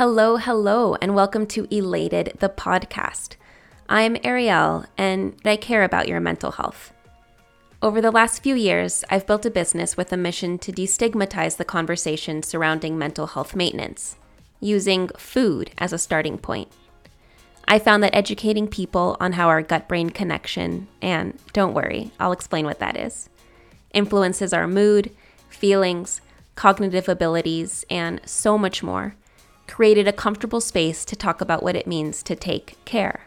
Hello, hello, and welcome to Elated, the podcast. I'm Ariel, and I care about your mental health. Over the last few years, I've built a business with a mission to destigmatize the conversation surrounding mental health maintenance, using food as a starting point. I found that educating people on how our gut brain connection, and don't worry, I'll explain what that is, influences our mood, feelings, cognitive abilities, and so much more created a comfortable space to talk about what it means to take care.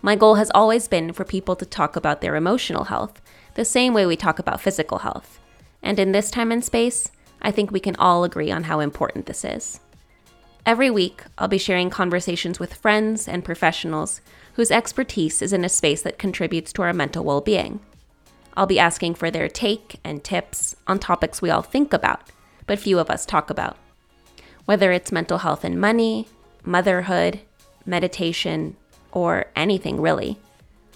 My goal has always been for people to talk about their emotional health the same way we talk about physical health. And in this time and space, I think we can all agree on how important this is. Every week, I'll be sharing conversations with friends and professionals whose expertise is in a space that contributes to our mental well being. I'll be asking for their take and tips on topics we all think about, but few of us talk about whether it's mental health and money, motherhood, meditation, or anything really.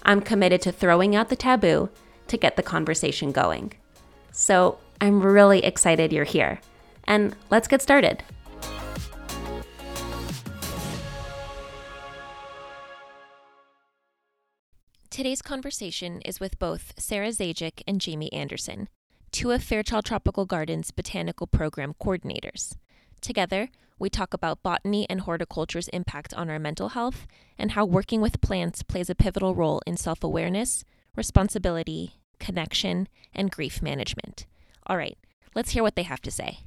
I'm committed to throwing out the taboo to get the conversation going. So I'm really excited you're here. And let's get started. Today's conversation is with both Sara Zajic and Jamie Anderson, two of Fairchild Tropical Gardens Botanical Program coordinators. Together, we talk about botany and horticulture's impact on our mental health and how working with plants plays a pivotal role in self awareness, responsibility, connection, and grief management. All right, let's hear what they have to say.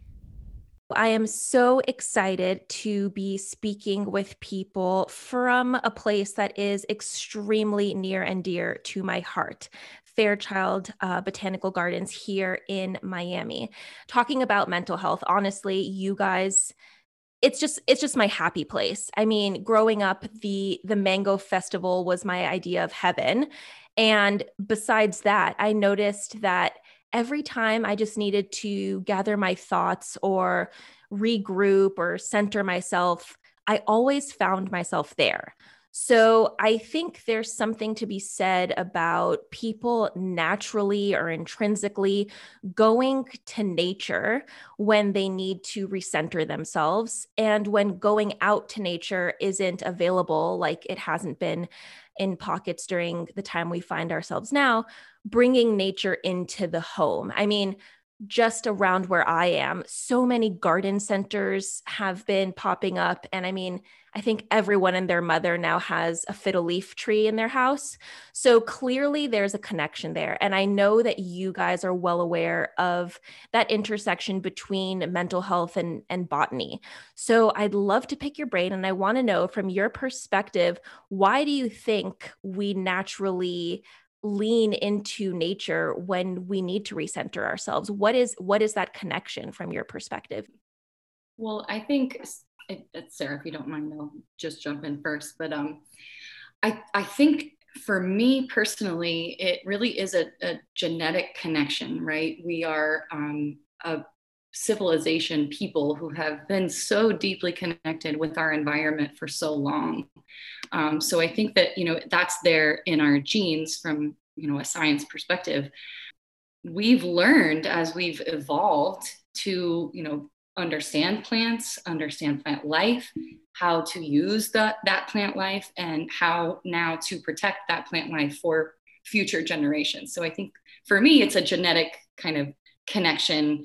I am so excited to be speaking with people from a place that is extremely near and dear to my heart. Fairchild uh, Botanical Gardens here in Miami. Talking about mental health, honestly, you guys it's just it's just my happy place. I mean, growing up the the Mango Festival was my idea of heaven. And besides that, I noticed that every time I just needed to gather my thoughts or regroup or center myself, I always found myself there. So I think there's something to be said about people naturally or intrinsically going to nature when they need to recenter themselves and when going out to nature isn't available like it hasn't been in pockets during the time we find ourselves now, bringing nature into the home. I mean, just around where I am, so many garden centers have been popping up. And I mean, I think everyone and their mother now has a fiddle leaf tree in their house. So clearly there's a connection there. And I know that you guys are well aware of that intersection between mental health and, and botany. So I'd love to pick your brain and I want to know from your perspective, why do you think we naturally lean into nature when we need to recenter ourselves? What is what is that connection from your perspective? Well i think sara if you don't mind i'll just jump in first but um i i think for me personally it really is a, a genetic connection right? We are um, a civilization people who have been so deeply connected with our environment for so long um, so I think that you know that's there in our genes from you know a science perspective. We've learned as we've evolved to you know understand plants, understand plant life, how to use that that plant life, and how now to protect that plant life for future generations. So I think for me, it's a genetic kind of connection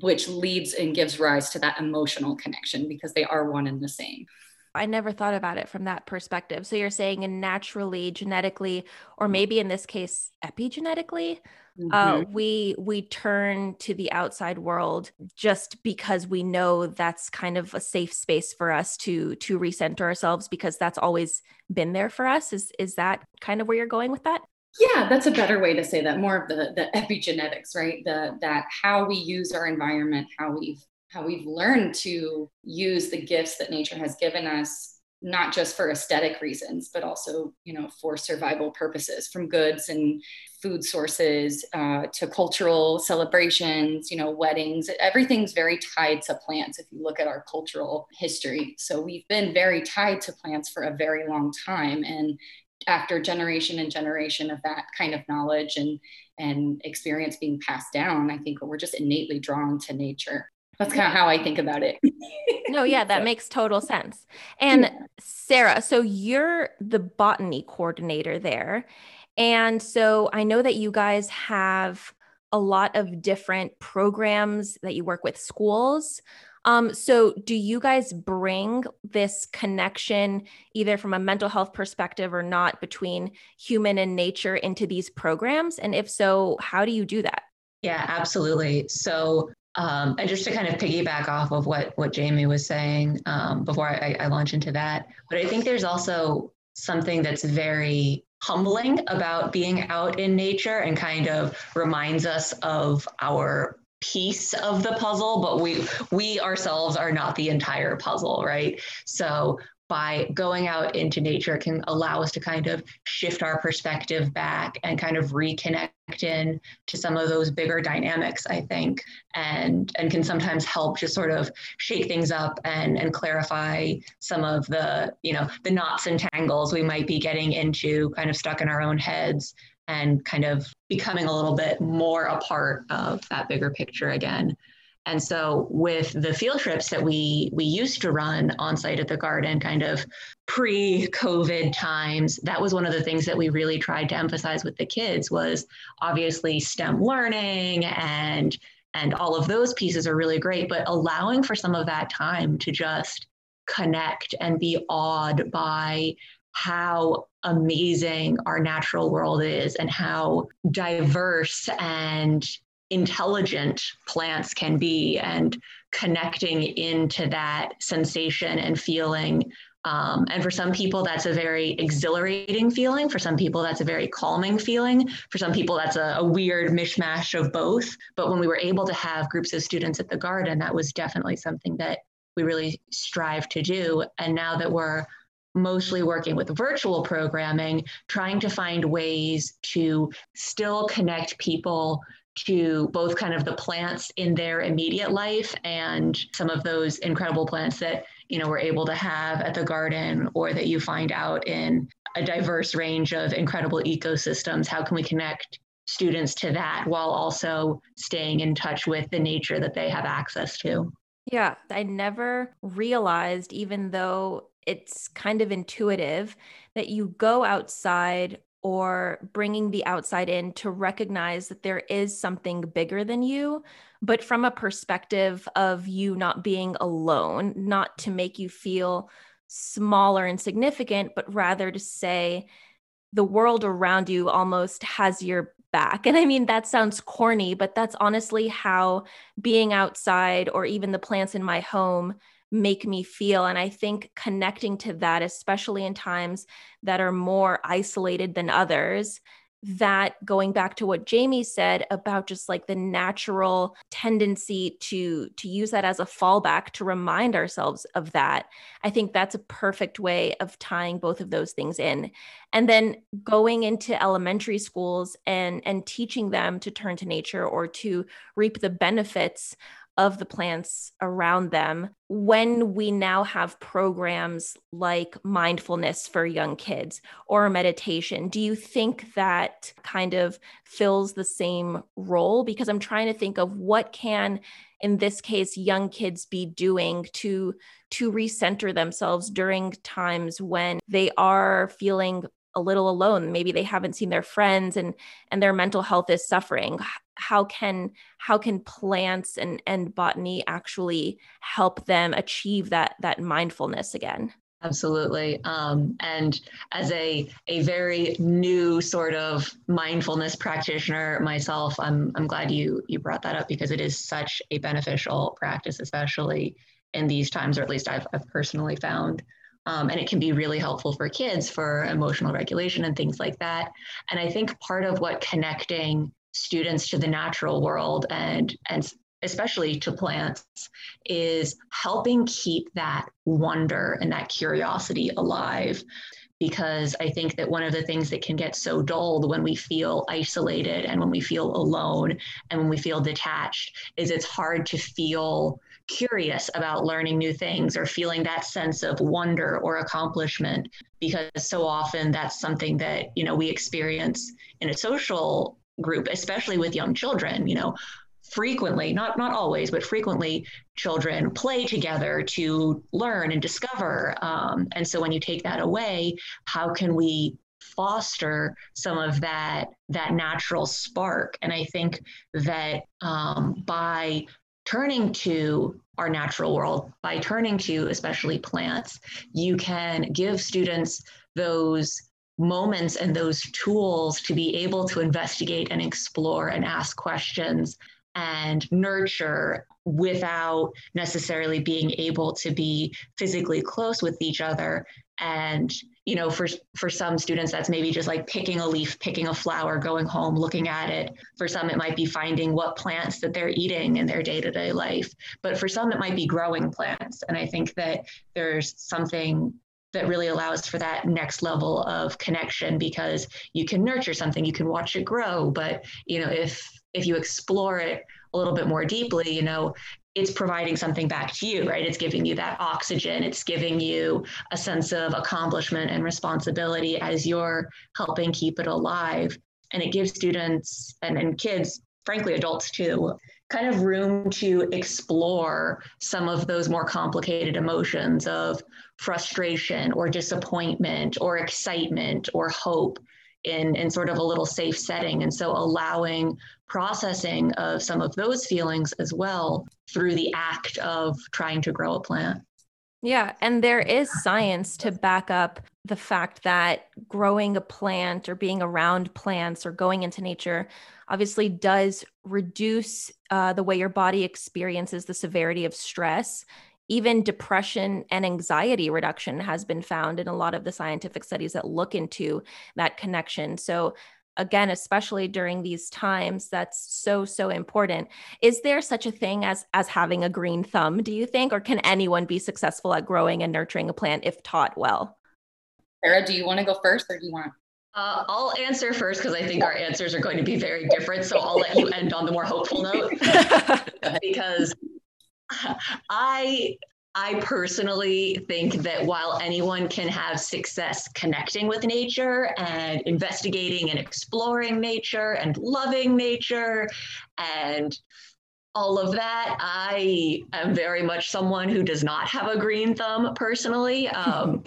which leads and gives rise to that emotional connection because they are one and the same. I never thought about it from that perspective. So you're saying and naturally, genetically, or maybe in this case, epigenetically, uh, mm-hmm. uh, we we turn to the outside world just because we know that's kind of a safe space for us to to recenter ourselves because that's always been there for us. Is is that kind of where you're going with that? Yeah, that's a better way to say that. More of the the epigenetics, right? The that how we use our environment, how we've how we've learned to use the gifts that nature has given us not just for aesthetic reasons but also you know for survival purposes from goods and food sources uh, to cultural celebrations you know weddings everything's very tied to plants if you look at our cultural history so we've been very tied to plants for a very long time and after generation and generation of that kind of knowledge and and experience being passed down i think we're just innately drawn to nature That's kind of how I think about it. no, yeah, that makes total sense. And yeah. Sara, so you're the botany coordinator there. And so I know that you guys have a lot of different programs that you work with schools. Um, so, do you guys bring this connection, either from a mental health perspective or not, between human and nature into these programs? And if so, how do you do that? Yeah, absolutely. So, um, and just to kind of piggyback off of what what Jamie was saying um, before I, I launch into that, but I think there's also something that's very humbling about being out in nature and kind of reminds us of our piece of the puzzle but we we ourselves are not the entire puzzle right? So by going out into nature can allow us to kind of shift our perspective back and kind of reconnect in to some of those bigger dynamics i think and and can sometimes help just sort of shake things up and and clarify some of the you know the knots and tangles we might be getting into kind of stuck in our own heads and kind of becoming a little bit more a part of that bigger picture again. And so with the field trips that we we used to run on site at the garden kind of pre-COVID times, that was one of the things that we really tried to emphasize with the kids was obviously STEM learning and and all of those pieces are really great, but allowing for some of that time to just connect and be awed by how amazing our natural world is and how diverse and intelligent plants can be and connecting into that sensation and feeling. Um, and for some people, that's a very exhilarating feeling. For some people, that's a very calming feeling. For some people, that's a, a weird mishmash of both. But when we were able to have groups of students at the garden, that was definitely something that we really strive to do. And now that we're mostly working with virtual programming, trying to find ways to still connect people to both kind of the plants in their immediate life and some of those incredible plants that you know we're able to have at the garden or that you find out in a diverse range of incredible ecosystems. How can we connect students to that while also staying in touch with the nature that they have access to? Yeah i never realized even though it's kind of intuitive that you go outside or bringing the outside in to recognize that there is something bigger than you, but from a perspective of you not being alone, not to make you feel small or insignificant, but rather to say the world around you almost has your back. And I mean, that sounds corny, but that's honestly how being outside or even the plants in my home make me feel. And I think connecting to that, especially in times that are more isolated than others, that going back to what Jamie said about just like the natural tendency to to use that as a fallback to remind ourselves of that I think that's a perfect way of tying both of those things in and then going into elementary schools and and teaching them to turn to nature or to reap the benefits of the plants around them when we now have programs like mindfulness for young kids or meditation. Do you think that kind of fills the same role? Because i'm trying to think of what can in this case young kids be doing to to recenter themselves during times when they are feeling a little alone. Maybe they haven't seen their friends and and their mental health is suffering. How can how can plants and and botany actually help them achieve that that mindfulness again? Absolutely. Um, and as a a very new sort of mindfulness practitioner myself i'm i'm glad you you brought that up because it is such a beneficial practice especially in these times or at least i've, I've personally found um, and it can be really helpful for kids for emotional regulation and things like that. And I think part of what connecting students to the natural world and and especially to plants is helping keep that wonder and that curiosity alive because I think that one of the things that can get so dulled when we feel isolated and when we feel alone and when we feel detached is it's hard to feel curious about learning new things or feeling that sense of wonder or accomplishment because so often that's something that you know we experience in a social group especially with young children you know. Frequently not not always but frequently children play together to learn and discover um, and so when you take that away how can we foster some of that that natural spark? And i think that um, by turning to our natural world by turning to especially plants you can give students those moments and those tools to be able to investigate and explore and ask questions and nurture without necessarily being able to be physically close with each other and you know for for some students that's maybe just like picking a leaf picking a flower going home looking at it. For some it might be finding what plants that they're eating in their day-to-day life. But for some it might be growing plants. And i think that there's something that really allows for that next level of connection because you can nurture something you can watch it grow. But you know if if you explore it a little bit more deeply you know it's providing something back to you right? It's giving you that oxygen. It's giving you a sense of accomplishment and responsibility as you're helping keep it alive. And it gives students and, and kids frankly adults too kind of room to explore some of those more complicated emotions of frustration or disappointment or excitement or hope in, in sort of a little safe setting. And so allowing processing of some of those feelings as well through the act of trying to grow a plant. Yeah, and there is science to back up the fact that growing a plant or being around plants or going into nature obviously does reduce uh, the way your body experiences the severity of stress. Even depression and anxiety reduction has been found in a lot of the scientific studies that look into that connection. So, again especially during these times that's so so important is there such a thing as as having a green thumb do you think or can anyone be successful at growing and nurturing a plant if taught well sara do you want to go first or do you want uh, I'll answer first because I think our answers are going to be very different. So I'll let you end on the more hopeful note because I I personally think that while anyone can have success connecting with nature and investigating and exploring nature and loving nature and all of that, I am very much someone who does not have a green thumb personally. Um,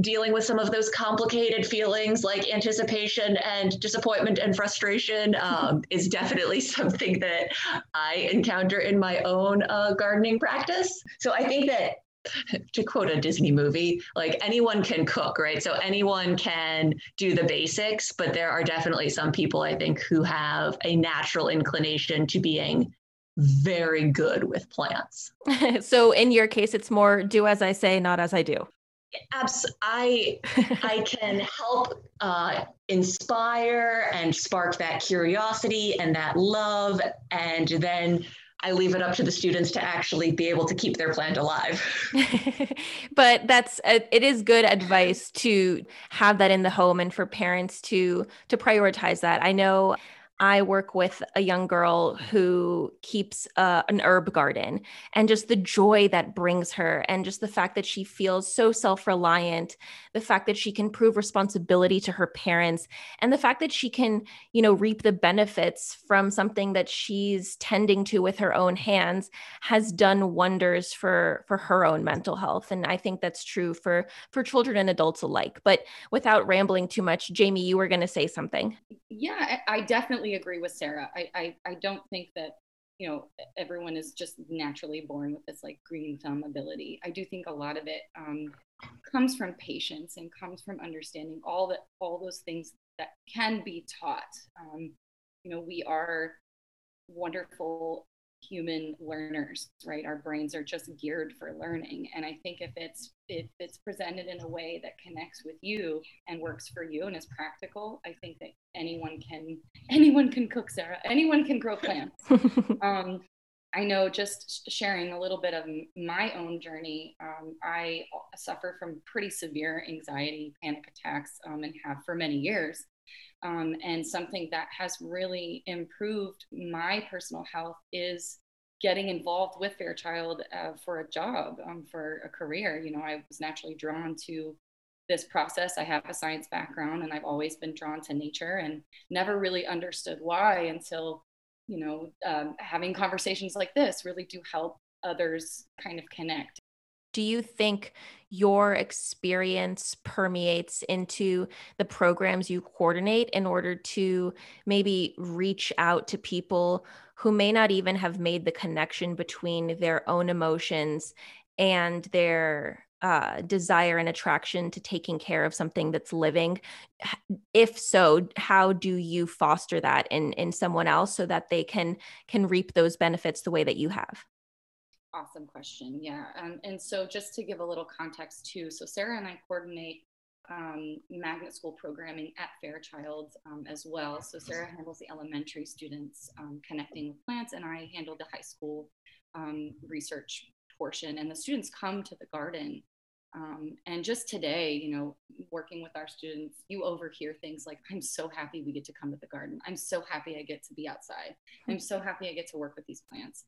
dealing with some of those complicated feelings like anticipation and disappointment and frustration um, is definitely something that I encounter in my own uh, gardening practice. So I think that to quote a Disney movie, like anyone can cook, right? So anyone can do the basics, but there are definitely some people I think who have a natural inclination to being very good with plants. so in your case, it's more do as I say, not as I do. Abs- I I can help uh, inspire and spark that curiosity and that love, and then I leave it up to the students to actually be able to keep their plant alive. but that's it is good advice to have that in the home and for parents to to prioritize that. I know I work with a young girl who keeps uh, an herb garden and just the joy that brings her, and just the fact that she feels so self reliant, the fact that she can prove responsibility to her parents, and the fact that she can, you know, reap the benefits from something that she's tending to with her own hands has done wonders for for her own mental health. And I think that's true for for children and adults alike. But without rambling too much, Jamie, you were going to say something. Yeah, I definitely agree with Sara. I, I, I don't think that, you know, everyone is just naturally born with this like green thumb ability. I do think a lot of it um, comes from patience and comes from understanding all that, all those things that can be taught. Um, you know, we are wonderful human learners right? Our brains are just geared for learning. And i think if it's if it's presented in a way that connects with you and works for you and is practical i think that anyone can anyone can cook sara. Anyone can grow plants. Um, i know just sharing a little bit of my own journey um, i suffer from pretty severe anxiety panic attacks um, and have for many years um, and something that has really improved my personal health is getting involved with Fairchild uh, for a job, um, for a career. You know, I was naturally drawn to this process. I have a science background and I've always been drawn to nature and never really understood why until you know, um, having conversations like this really do help others kind of connect. Do you think your experience permeates into the programs you coordinate in order to maybe reach out to people who may not even have made the connection between their own emotions and their uh, desire and attraction to taking care of something that's living. If so how do you foster that in in someone else so that they can can reap those benefits the way that you have awesome question yeah um, and so just to give a little context too so sara and i coordinate um, magnet school programming at fairchild um, as well so sara handles the elementary students um, connecting with plants and i handle the high school um, research portion and the students come to the garden um, and just today, you know, working with our students, you overhear things like, I'm so happy we get to come to the garden. I'm so happy I get to be outside. I'm so happy I get to work with these plants.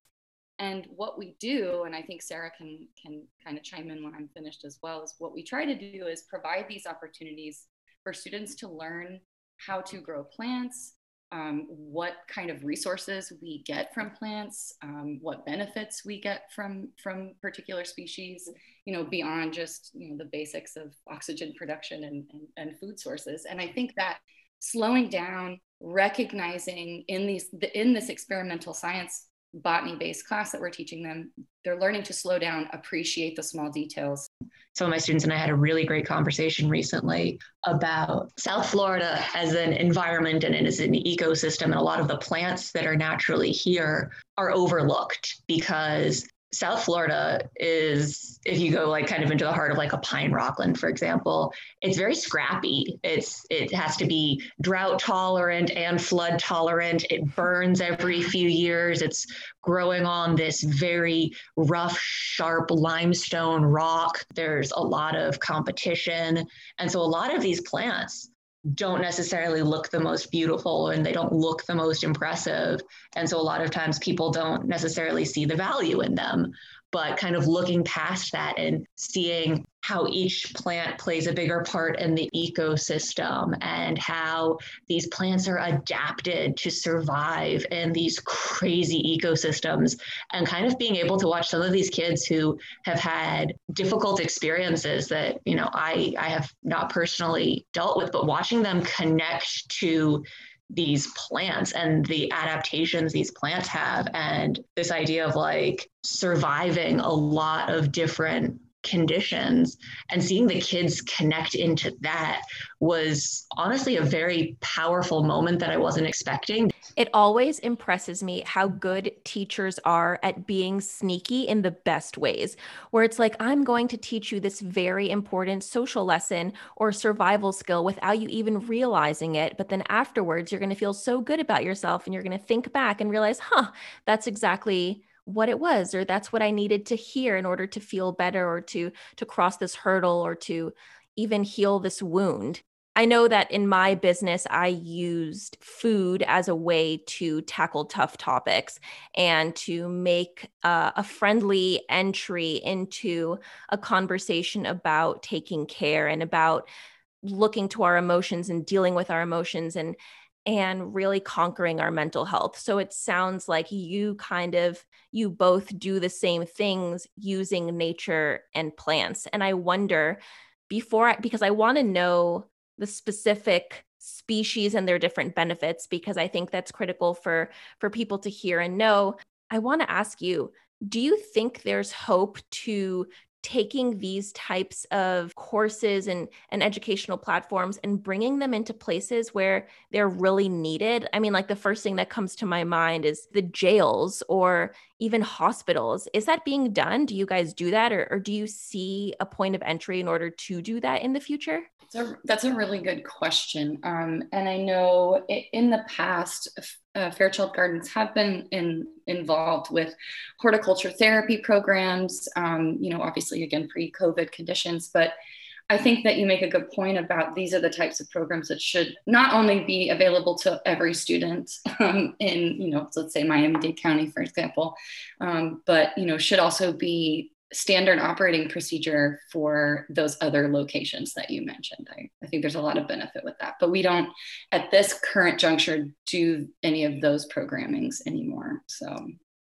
And what we do, and I think Sara can, can kind of chime in when I'm finished as well, is what we try to do is provide these opportunities for students to learn how to grow plants, um, what kind of resources we get from plants, um, what benefits we get from from particular species, you know, beyond just you know the basics of oxygen production and, and, and food sources. And I think that slowing down, recognizing in these in this experimental science botany based class that we're teaching them, they're learning to slow down, appreciate the small details. Some of my students and I had a really great conversation recently about South Florida as an environment and as an ecosystem. And a lot of the plants that are naturally here are overlooked because South Florida is, if you go like kind of into the heart of like a pine rockland, for example, it's very scrappy. It's it has to be drought tolerant and flood tolerant. It burns every few years. It's growing on this very rough, sharp limestone rock. There's a lot of competition, and so a lot of these plants don't necessarily look the most beautiful and they don't look the most impressive. And so a lot of times people don't necessarily see the value in them but kind of looking past that and seeing how each plant plays a bigger part in the ecosystem and how these plants are adapted to survive in these crazy ecosystems and kind of being able to watch some of these kids who have had difficult experiences that you know I I have not personally dealt with but watching them connect to these plants and the adaptations these plants have and this idea of like surviving a lot of different conditions and seeing the kids connect into that was honestly a very powerful moment that I wasn't expecting. It always impresses me how good teachers are at being sneaky in the best ways, where it's like, I'm going to teach you this very important social lesson or survival skill without you even realizing it. But then afterwards, you're going to feel so good about yourself and you're going to think back and realize, huh, that's exactly what it was or that's what i needed to hear in order to feel better or to to cross this hurdle or to even heal this wound. I know that in my business, I used food as a way to tackle tough topics and to make uh, a friendly entry into a conversation about taking care and about looking to our emotions and dealing with our emotions and and really conquering our mental health. So it sounds like you kind of you both do the same things using nature and plants. And I wonder before I, because I want to know the specific species and their different benefits because I think that's critical for for people to hear and know. I want to ask you, do you think there's hope to taking these types of courses and, and educational platforms and bringing them into places where they're really needed. I mean, like the first thing that comes to my mind is the jails or even hospitals. Is that being done? Do you guys do that? Or, or do you see a point of entry in order to do that in the future? That's a, that's a really good question. Um, and I know in the past, uh, Fairchild Gardens have been in, involved with horticulture therapy programs, um, you know, obviously again pre-COVID conditions, but I think that you make a good point about these are the types of programs that should not only be available to every student um, in, you know, let's say Miami-Dade County, for example, um, but, you know, should also be standard operating procedure for those other locations that you mentioned. I, I think there's a lot of benefit with that, but we don't at this current juncture do any of those programmings anymore. So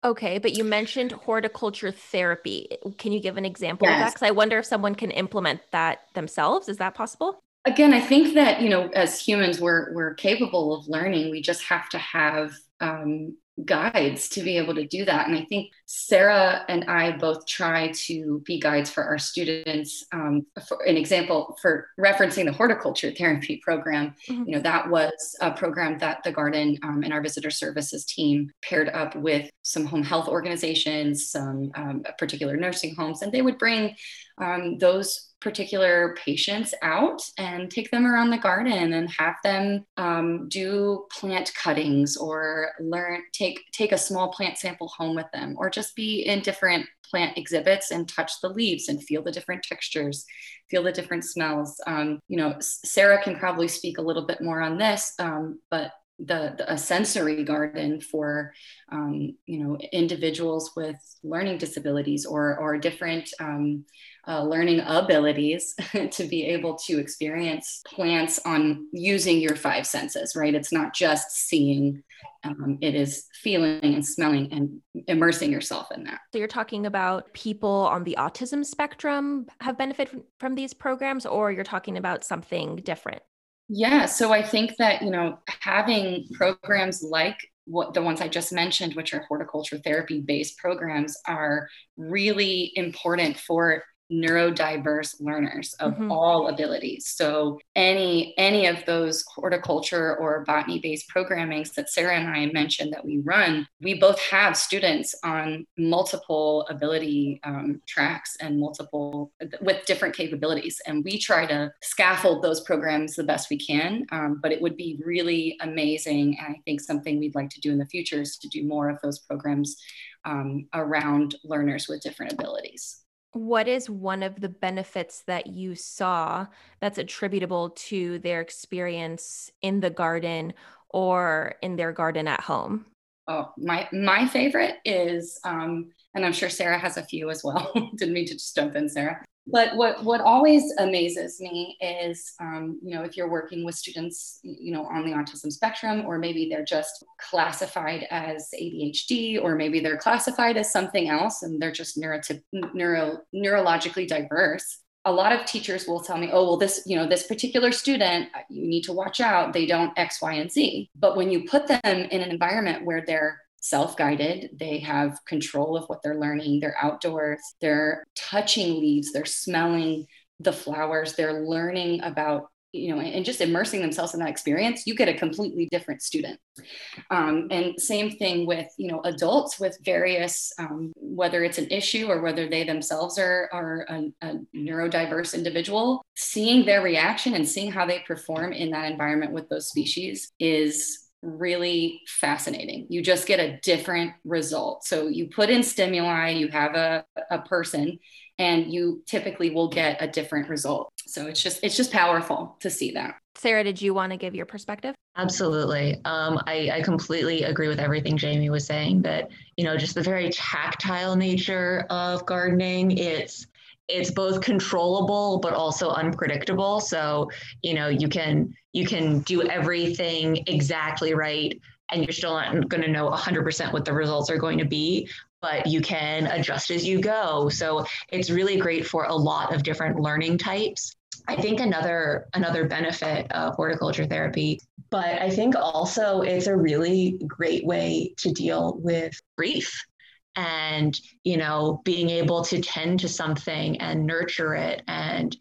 Okay, but you mentioned horticulture therapy. Can you give an example yes. of that? Because I wonder if someone can implement that themselves. Is that possible? Again, I think that you know, as humans, we're we're capable of learning. We just have to have um, guides to be able to do that. And I think Sara and I both try to be guides for our students. Um, for an example, for referencing the horticulture therapy program, mm-hmm. you know, that was a program that the garden um, and our visitor services team paired up with some home health organizations, some um, particular nursing homes, and they would bring um, those particular patients out and take them around the garden and have them um, do plant cuttings or learn take take a small plant sample home with them or just be in different plant exhibits and touch the leaves and feel the different textures feel the different smells. Um, you know sara can probably speak a little bit more on this um, but the, the, a sensory garden for um, you know individuals with learning disabilities or or different um, uh, learning abilities to be able to experience plants on using your five senses, right? It's not just seeing, um, it is feeling and smelling and immersing yourself in that. So you're talking about people on the autism spectrum have benefited from these programs, or you're talking about something different? Yeah, so I think that, you know, having programs like what the ones I just mentioned, which are horticulture therapy based programs, are really important for neurodiverse learners of mm-hmm. all abilities. So any any of those horticulture or botany based programmings that sara and i mentioned that we run we both have students on multiple ability um, tracks and multiple with different capabilities. And we try to scaffold those programs the best we can um, but it would be really amazing and i think something we'd like to do in the future is to do more of those programs um, around learners with different abilities what is one of the benefits that you saw that's attributable to their experience in the garden or in their garden at home? Oh, my my favorite is, um, and I'm sure Sara has a few as well. Didn't mean to just jump in, Sara but what what always amazes me is um, you know if you're working with students you know on the autism spectrum or maybe they're just classified as adhd or maybe they're classified as something else and they're just neurotyp- neuro neurologically diverse a lot of teachers will tell me oh well this you know this particular student you need to watch out. They don't x y and z. But when you put them in an environment where they're self-guided. They have control of what they're learning. They're outdoors. They're touching leaves. They're smelling the flowers. They're learning about you know and just immersing themselves in that experience you get a completely different student. Um, and same thing with you know adults with various um, whether it's an issue or whether they themselves are, are a, a neurodiverse individual seeing their reaction and seeing how they perform in that environment with those species is really fascinating. You just get a different result. So you put in stimuli, you have a, a person, and you typically will get a different result. So it's just it's just powerful to see that. Sara, did you want to give your perspective? Absolutely. Um, I, I completely agree with everything Jamie was saying that, you know, just the very tactile nature of gardening. It's it's both controllable but also unpredictable. So you know you can you can do everything exactly right and you're still not going to know 100% what the results are going to be but you can adjust as you go. So it's really great for a lot of different learning types. I think another another benefit of horticulture therapy but i think also it's a really great way to deal with grief and you know being able to tend to something and nurture it. And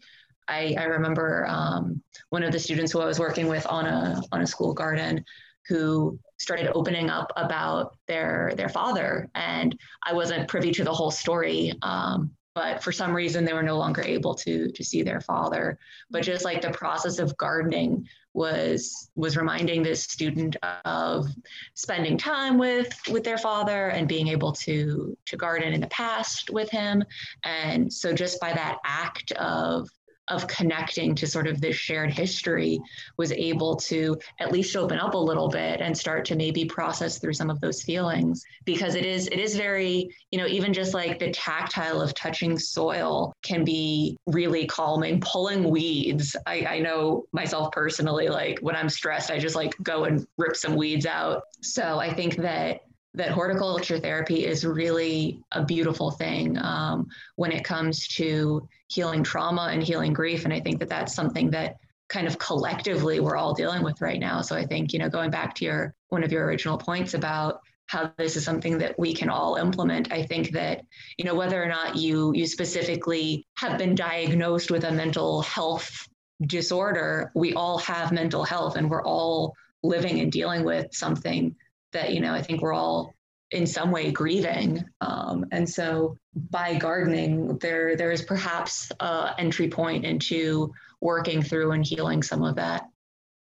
i, I remember um, one of the students who i was working with on a on a school garden who started opening up about their their father. And i wasn't privy to the whole story um, but for some reason they were no longer able to to see their father. But just like the process of gardening was was reminding this student of spending time with with their father and being able to to garden in the past with him. And so just by that act of of connecting to sort of this shared history was able to at least open up a little bit and start to maybe process through some of those feelings. Because it is it is very you know even just like the tactile of touching soil can be really calming pulling weeds. I, I know myself personally like when i'm stressed i just like go and rip some weeds out. So i think that that horticulture therapy is really a beautiful thing um, when it comes to healing trauma and healing grief. And I think that that's something that kind of collectively we're all dealing with right now. So I think, you know, going back to your one of your original points about how this is something that we can all implement. I think that, you know, whether or not you you specifically have been diagnosed with a mental health disorder, we all have mental health and we're all living and dealing with something that you know I think we're all in some way grieving. Um, and so by gardening, there there is perhaps a entry point into working through and healing some of that.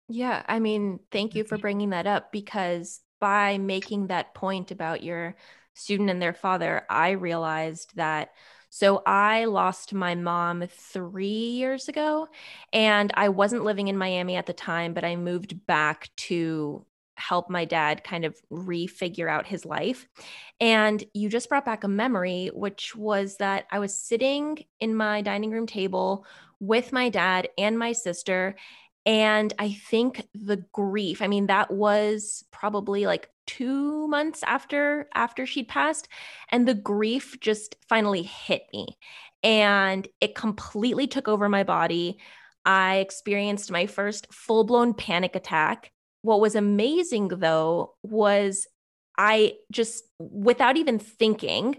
Yeah, I mean, thank you for bringing that up because by making that point about your student and their father, I realized that. So I lost my mom three years ago, and I wasn't living in Miami at the time, but I moved back to help my dad kind of refigure out his life. And you just brought back a memory, which was that I was sitting in my dining room table with my dad and my sister. And I think the grief, I mean, that was probably like two months after after she'd passed and the grief just finally hit me and it completely took over my body i experienced my first full-blown panic attack what was amazing though was I just, without even thinking,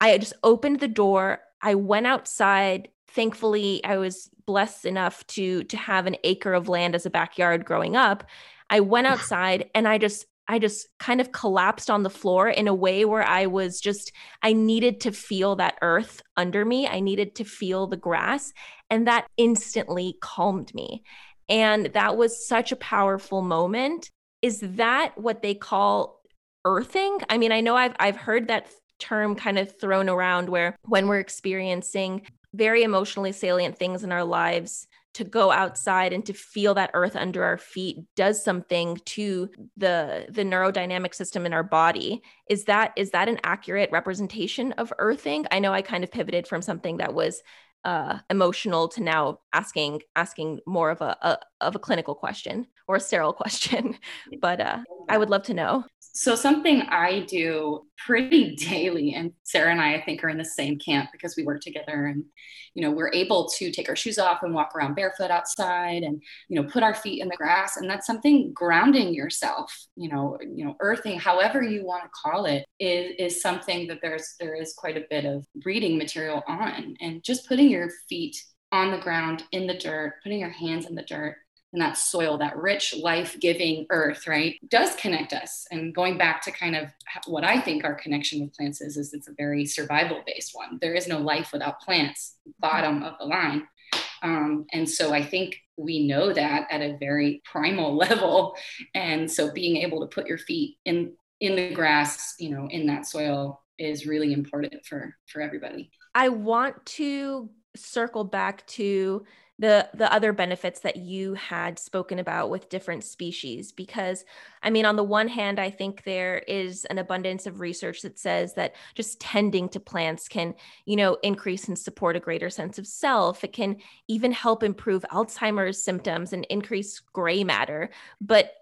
I just opened the door. I went outside. Thankfully, I was blessed enough to to have an acre of land as a backyard growing up. I went outside and I just I just kind of collapsed on the floor in a way where I was just, I needed to feel that earth under me. I needed to feel the grass. And that instantly calmed me. And that was such a powerful moment. Is that what they call earthing? I mean, I know I've I've heard that term kind of thrown around where when we're experiencing very emotionally salient things in our lives to go outside and to feel that earth under our feet does something to the the neurodynamic system in our body is that is that an accurate representation of earthing i know i kind of pivoted from something that was uh, emotional to now asking asking more of a, a, of a clinical question or sterile question but uh, i would love to know so something I do pretty daily, and Sara and I, I think, are in the same camp because we work together, and you know, we're able to take our shoes off and walk around barefoot outside, and you know, put our feet in the grass, and that's something grounding yourself. You know, you know, earthing, however you want to call it, is is something that there's there is quite a bit of reading material on, and just putting your feet on the ground in the dirt, putting your hands in the dirt and that soil, that rich, life giving earth, right, does connect us. And going back to kind of what I think our connection with plants is, is it's a very survival based one. There is no life without plants, bottom of the line. Um, and so I think we know that at a very primal level. And so being able to put your feet in in the grass, you know, in that soil is really important for for everybody. I want to circle back to the the other benefits that you had spoken about with different species because i mean on the one hand i think there is an abundance of research that says that just tending to plants can you know increase and support a greater sense of self. It can even help improve alzheimer's symptoms and increase gray matter. But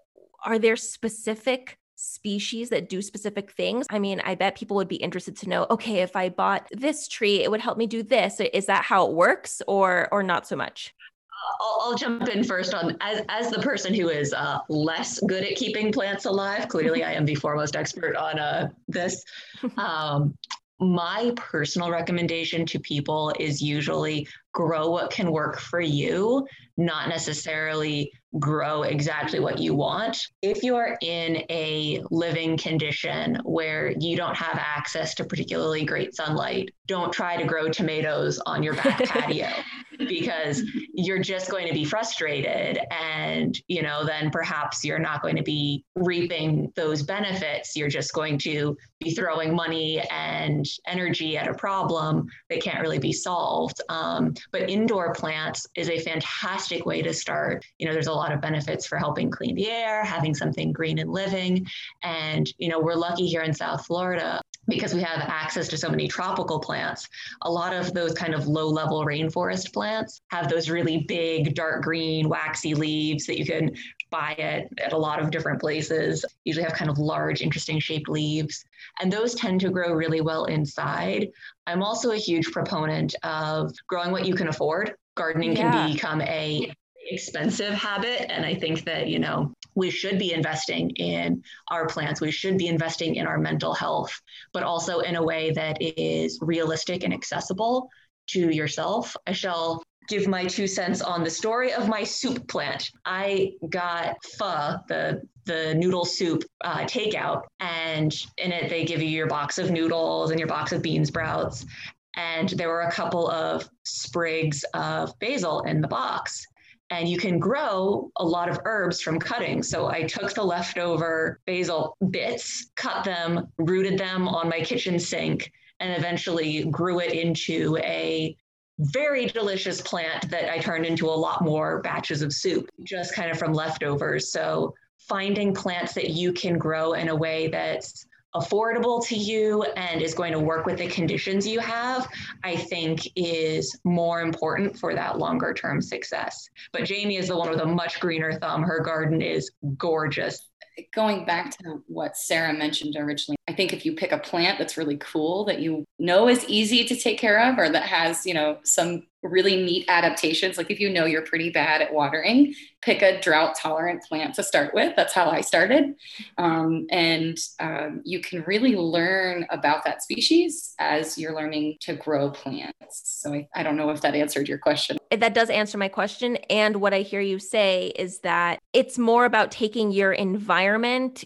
are there specific species that do specific things. I mean, I bet people would be interested to know, okay, if I bought this tree, it would help me do this. Is that how it works or or not so much? I'll, I'll jump in first on as, as the person who is uh, less good at keeping plants alive. Clearly, I am the foremost expert on uh, this. Um, my personal recommendation to people is usually grow what can work for you, not necessarily grow exactly what you want. If you are in a living condition where you don't have access to particularly great sunlight, don't try to grow tomatoes on your back patio because you're just going to be frustrated and you know then perhaps you're not going to be reaping those benefits. You're just going to be throwing money and energy at a problem that can't really be solved. Um, but indoor plants is a fantastic way to start. You know there's a lot of benefits for helping clean the air having something green and living. And you know we're lucky here in south florida because we have access to so many tropical plants, a lot of those kind of low level rainforest plants have those really big, dark green, waxy leaves that you can buy at, at a lot of different places. Usually have kind of large, interesting shaped leaves. And those tend to grow really well inside. I'm also a huge proponent of growing what you can afford. Gardening yeah. can become a expensive habit. And I think that, you know, we should be investing in our plants. We should be investing in our mental health, but also in a way that is realistic and accessible to yourself. I shall give my two cents on the story of my soup plant. I got pho, the the noodle soup uh, takeout, and in it they give you your box of noodles and your box of bean sprouts. And there were a couple of sprigs of basil in the box and you can grow a lot of herbs from cutting. So I took the leftover basil bits, cut them, rooted them on my kitchen sink, and eventually grew it into a very delicious plant that I turned into a lot more batches of soup, just kind of from leftovers. So finding plants that you can grow in a way that's affordable to you and is going to work with the conditions you have, I think is more important for that longer term success. But Jamie is the one with a much greener thumb. Her garden is gorgeous. Going back to what Sara mentioned originally, I think if you pick a plant that's really cool that you know is easy to take care of or that has, you know, some really neat adaptations. Like if you know you're pretty bad at watering, pick a drought tolerant plant to start with. That's how I started. Um, and um, you can really learn about that species as you're learning to grow plants. So I, I don't know if that answered your question. That does answer my question. And what I hear you say is that it's more about taking your environment,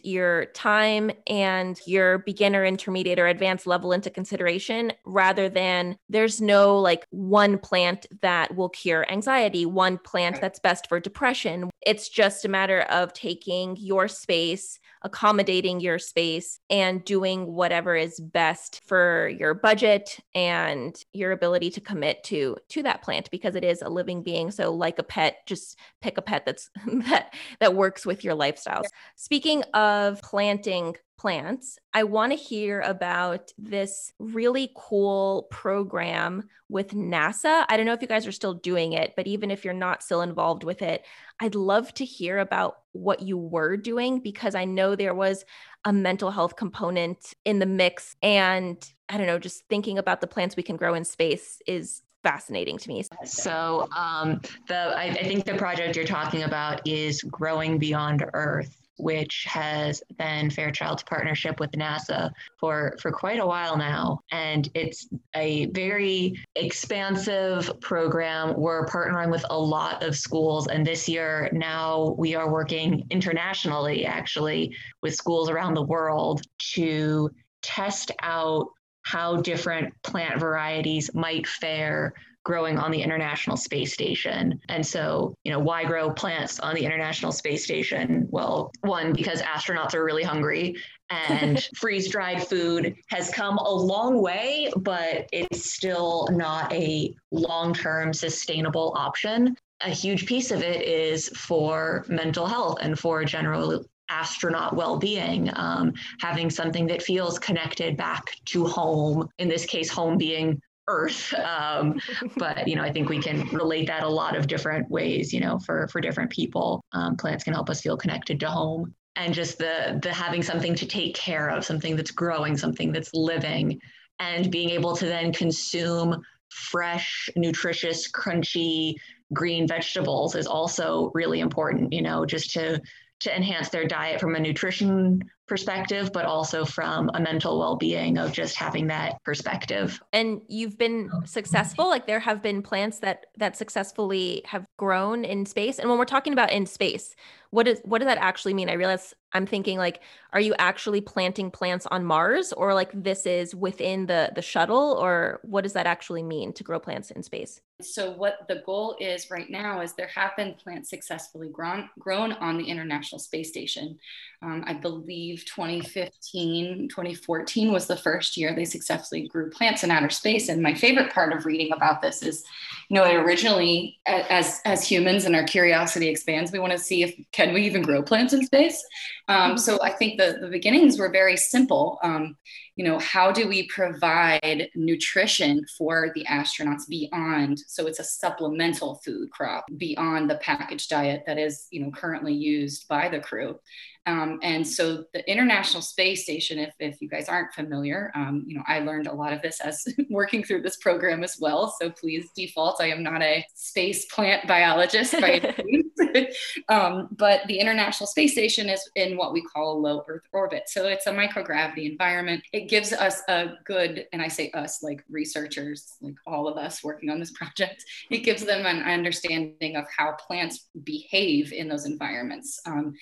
your time, and your beginner, intermediate, or advanced level into consideration rather than there's no like one plant that will cure anxiety, one plant that's best for depression. It's just a matter of taking your space accommodating your space and doing whatever is best for your budget and your ability to commit to to that plant because it is a living being. So like a pet just pick a pet that's that that works with your lifestyles speaking of planting plants, I want to hear about this really cool program with NASA. I don't know if you guys are still doing it, but even if you're not still involved with it, I'd love to hear about what you were doing because I know there was a mental health component in the mix. And I don't know, just thinking about the plants we can grow in space is fascinating to me. So, um, the I, I think the project you're talking about is Growing Beyond Earth which has been Fairchild's partnership with NASA for, for quite a while now. And it's a very expansive program. We're partnering with a lot of schools. And this year, now we are working internationally, actually, with schools around the world to test out how different plant varieties might fare growing on the International Space Station. And so, you know, why grow plants on the International Space Station? Well, one, because astronauts are really hungry and freeze dried food has come a long way, but it's still not a long term sustainable option. A huge piece of it is for mental health and for general astronaut well-being um, having something that feels connected back to home in this case home being earth um, but you know i think we can relate that a lot of different ways you know for for different people. Um, plants can help us feel connected to home. And just the the having something to take care of something that's growing something that's living and being able to then consume fresh nutritious crunchy green vegetables is also really important you know just to to enhance their diet from a nutrition perspective, but also from a mental well being of just having that perspective. And you've been successful. Like there have been plants that that successfully have grown in space. And when we're talking about in space, what is what does that actually mean? I realize I'm thinking like, are you actually planting plants on Mars or like this is within the the shuttle or what does that actually mean to grow plants in space? So what the goal is right now is there have been plants successfully grown grown on the International Space Station. Um, I believe 2015, 2014 was the first year they successfully grew plants in outer space. And my favorite part of reading about this is, you know, it originally as as humans and our curiosity expands, we want to see if can we even grow plants in space. Um, so I think the, the beginnings were very simple. Um, you know, how do we provide nutrition for the astronauts beyond? So it's a supplemental food crop beyond the packaged diet that is, you know, currently used by the crew. Um, and so the International Space Station, if, if you guys aren't familiar, um, you know, I learned a lot of this as working through this program as well. So please default, I am not a space plant biologist by um, but the International Space Station is in what we call a low Earth orbit. So it's a microgravity environment. It gives us a good, and I say us like researchers, like all of us working on this project, it gives them an understanding of how plants behave in those environments. Um,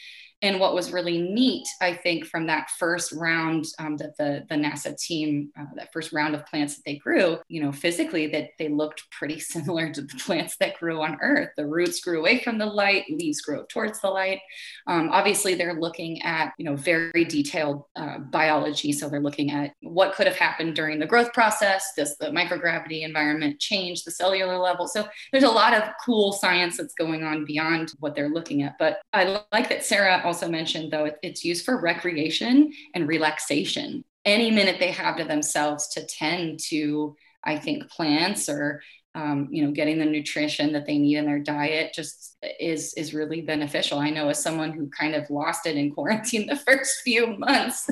and what was really neat, I think, from that first round um, that the, the NASA team, uh, that first round of plants that they grew, you know, physically, that they looked pretty similar to the plants that grew on Earth. The roots grew away from the light, leaves grew towards the light. Um, obviously, they're looking at, you know, very detailed uh, biology. So they're looking at what could have happened during the growth process. Does the microgravity environment change the cellular level? So there's a lot of cool science that's going on beyond what they're looking at. But I like that Sara also mentioned, though, it's used for recreation and relaxation. Any minute they have to themselves to tend to, I think, plants or um, you know getting the nutrition that they need in their diet just is is really beneficial i know as someone who kind of lost it in quarantine the first few months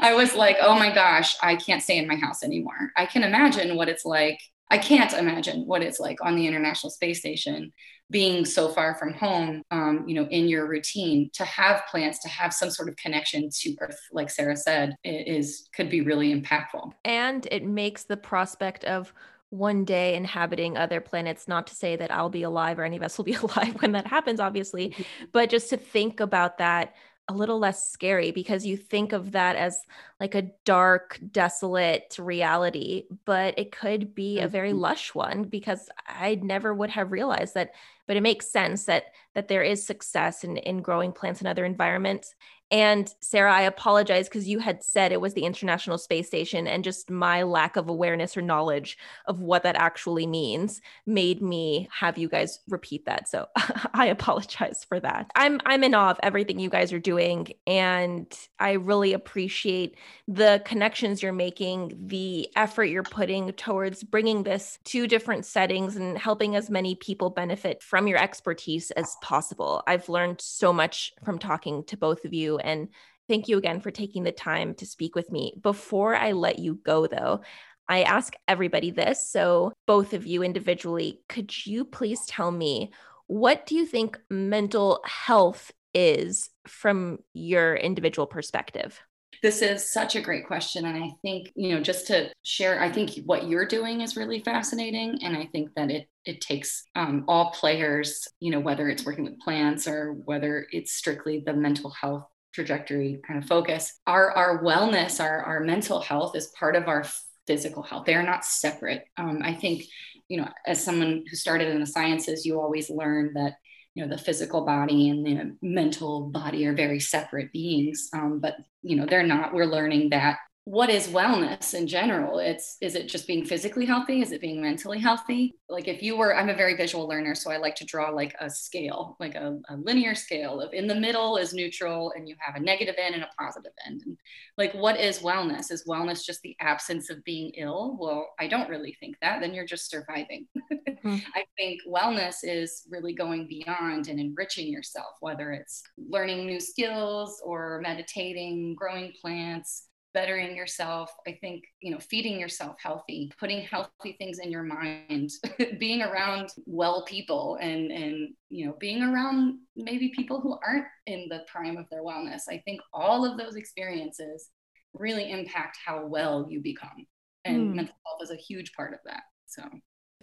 i was like oh my gosh i can't stay in my house anymore i can imagine what it's like i can't imagine what it's like on the international space station being so far from home, um, you know, in your routine, to have plants, to have some sort of connection to Earth, like Sara said, is could be really impactful. And it makes the prospect of one day inhabiting other planets not to say that i'll be alive or any of us will be alive when that happens obviously mm-hmm. but just to think about that a little less scary because you think of that as like a dark, desolate reality, but it could be a very mm-hmm. lush one because I never would have realized that. But it makes sense that that there is success in in growing plants in other environments. And Sara, I apologize because you had said it was the International Space Station, and just my lack of awareness or knowledge of what that actually means made me have you guys repeat that. So I apologize for that. I'm I'm in awe of everything you guys are doing, and I really appreciate the connections you're making, the effort you're putting towards bringing this to different settings and helping as many people benefit from your expertise as possible. I've learned so much from talking to both of and thank you again for taking the time to speak with me. Before I let you go, though, I ask everybody this. So, both of you individually, could you please tell me what do you think mental health is from your individual perspective? This is such a great question. And I think, you know, just to share, I think what you're doing is really fascinating. And I think that it it takes um, all players, you know, whether it's working with plants or whether it's strictly the mental health trajectory kind of focus. Our our wellness our our mental health is part of our physical health. They are not separate. Um, i think you know as someone who started in the sciences you always learn that you know the physical body and the mental body are very separate beings. Um, but you know they're not we're learning that what is wellness in general? It's is it just being physically healthy? Is it being mentally healthy? Like if you were i'm a very visual learner so i like to draw like a scale like a, a, linear scale of in the middle is neutral and you have a negative end and a positive end. And like what is wellness? Is wellness just the absence of being ill? Well i don't really think that. Then you're just surviving. Mm-hmm. i think wellness is really going beyond and enriching yourself whether it's learning new skills or meditating growing plants bettering yourself i think you know feeding yourself healthy putting healthy things in your mind being around well people and and you know being around maybe people who aren't in the prime of their wellness i think all of those experiences really impact how well you become and mm. mental health is a huge part of that so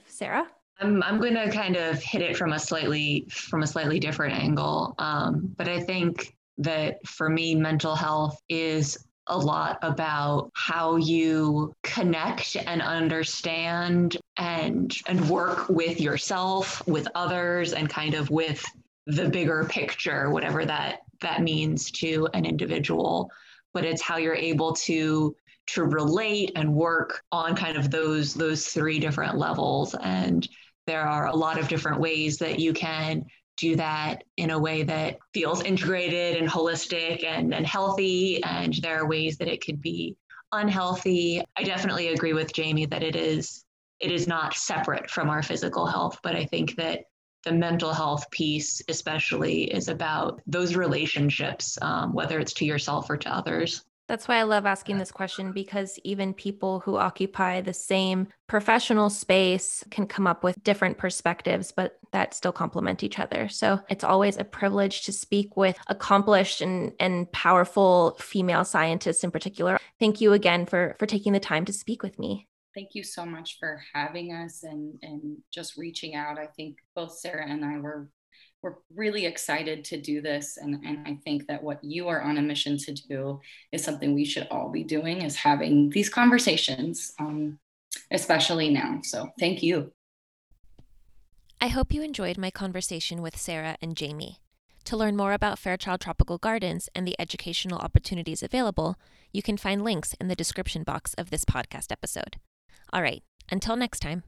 sara I'm, I'm going to kind of hit it from a slightly from a slightly different angle. Um, but I think that for me, mental health is a lot about how you connect and understand and and work with yourself, with others, and kind of with the bigger picture, whatever that that means to an individual. But it's how you're able to to relate and work on kind of those those three different levels and there are a lot of different ways that you can do that in a way that feels integrated and holistic and, and healthy. And there are ways that it could be unhealthy. I definitely agree with Jamie that it is it is not separate from our physical health, but I think that the mental health piece, especially, is about those relationships, um, whether it's to yourself or to others. That's why I love asking this question because even people who occupy the same professional space can come up with different perspectives, but that still complement each other. So it's always a privilege to speak with accomplished and, and powerful female scientists in particular. Thank you again for, for taking the time to speak with me thank you so much for having us and and just reaching out. I think both Sara and I were we're really excited to do this and, and i think that what you are on a mission to do is something we should all be doing is having these conversations um, especially now. So thank you. I hope you enjoyed my conversation with sara and jamie. To learn more about fairchild tropical gardens and the educational opportunities available you can find links in the description box of this podcast episode. All right until next time